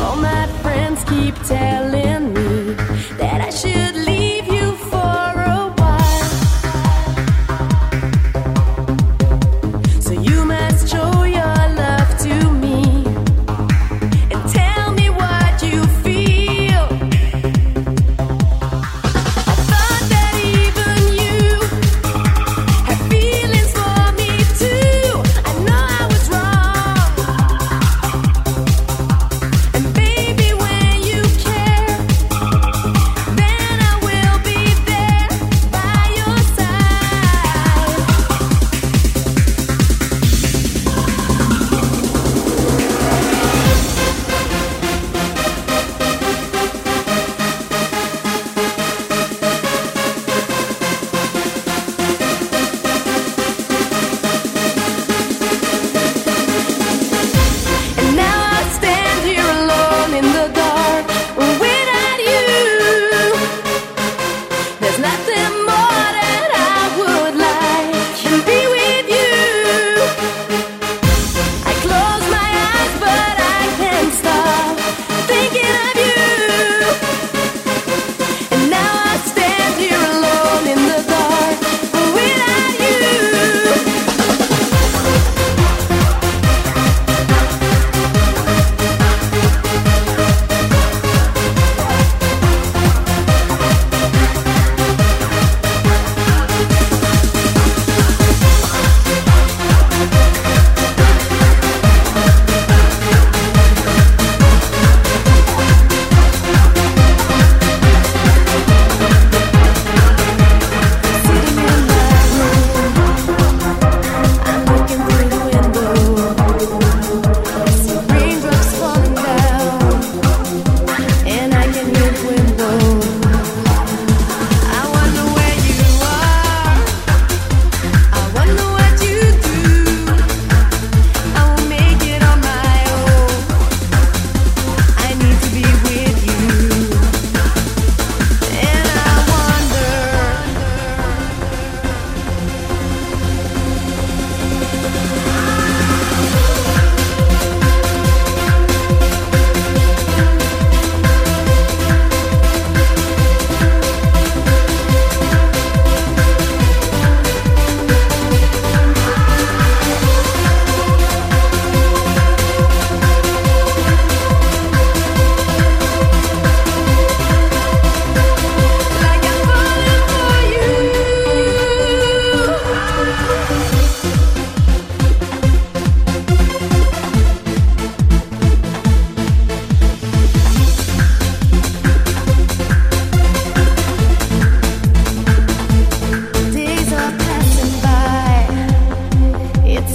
All my friends keep telling me that I should.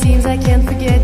scenes I can't forget.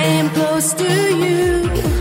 I am close to you.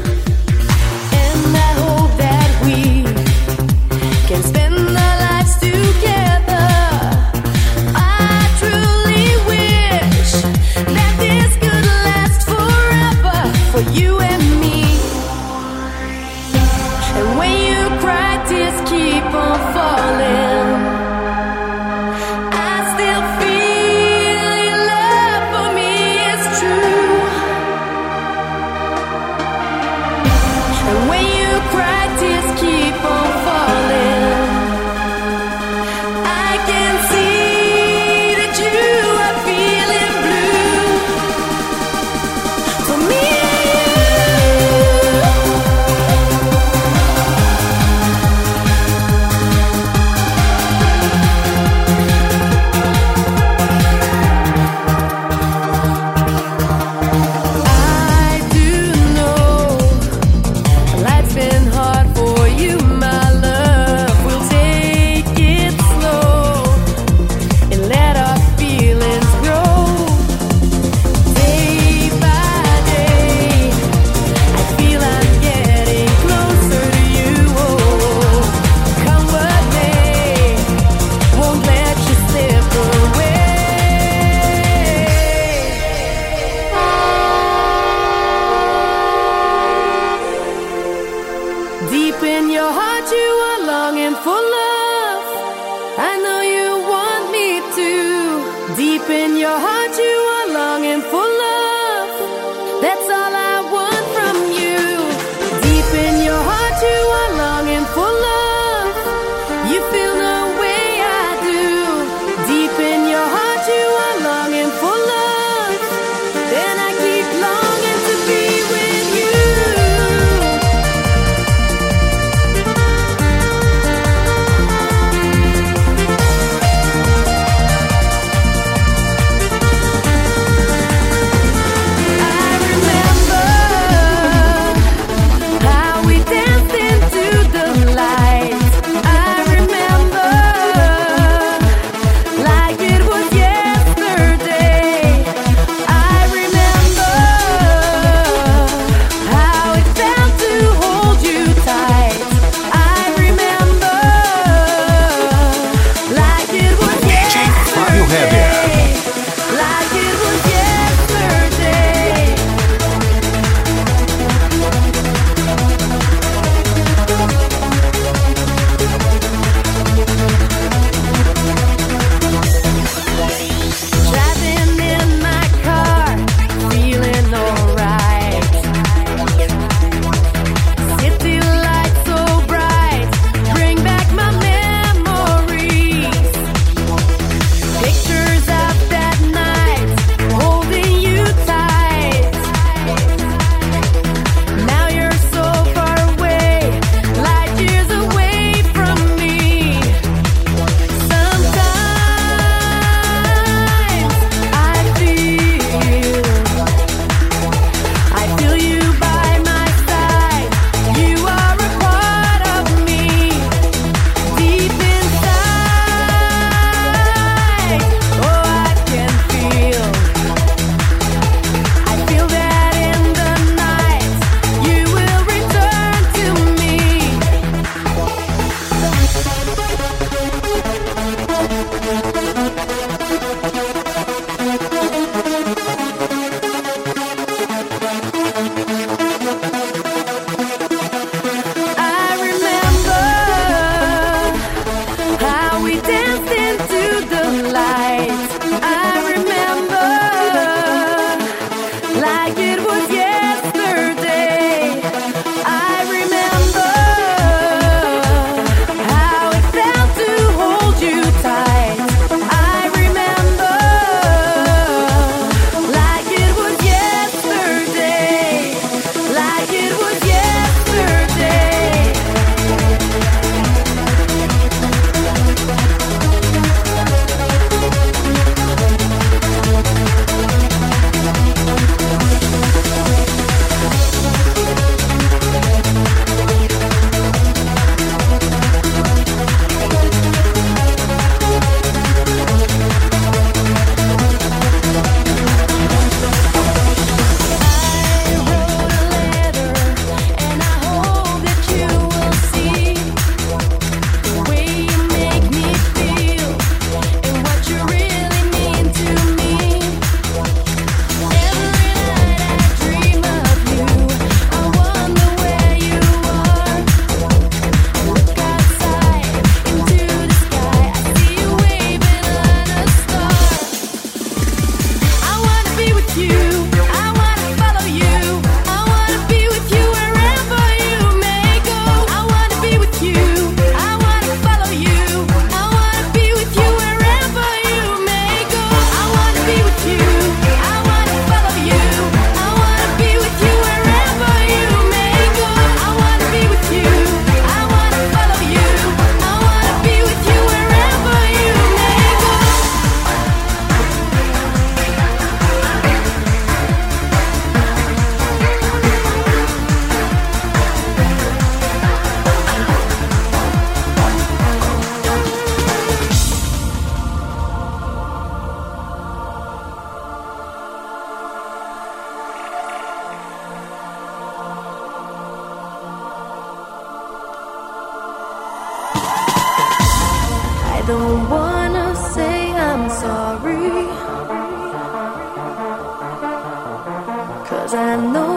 we did. Cause I know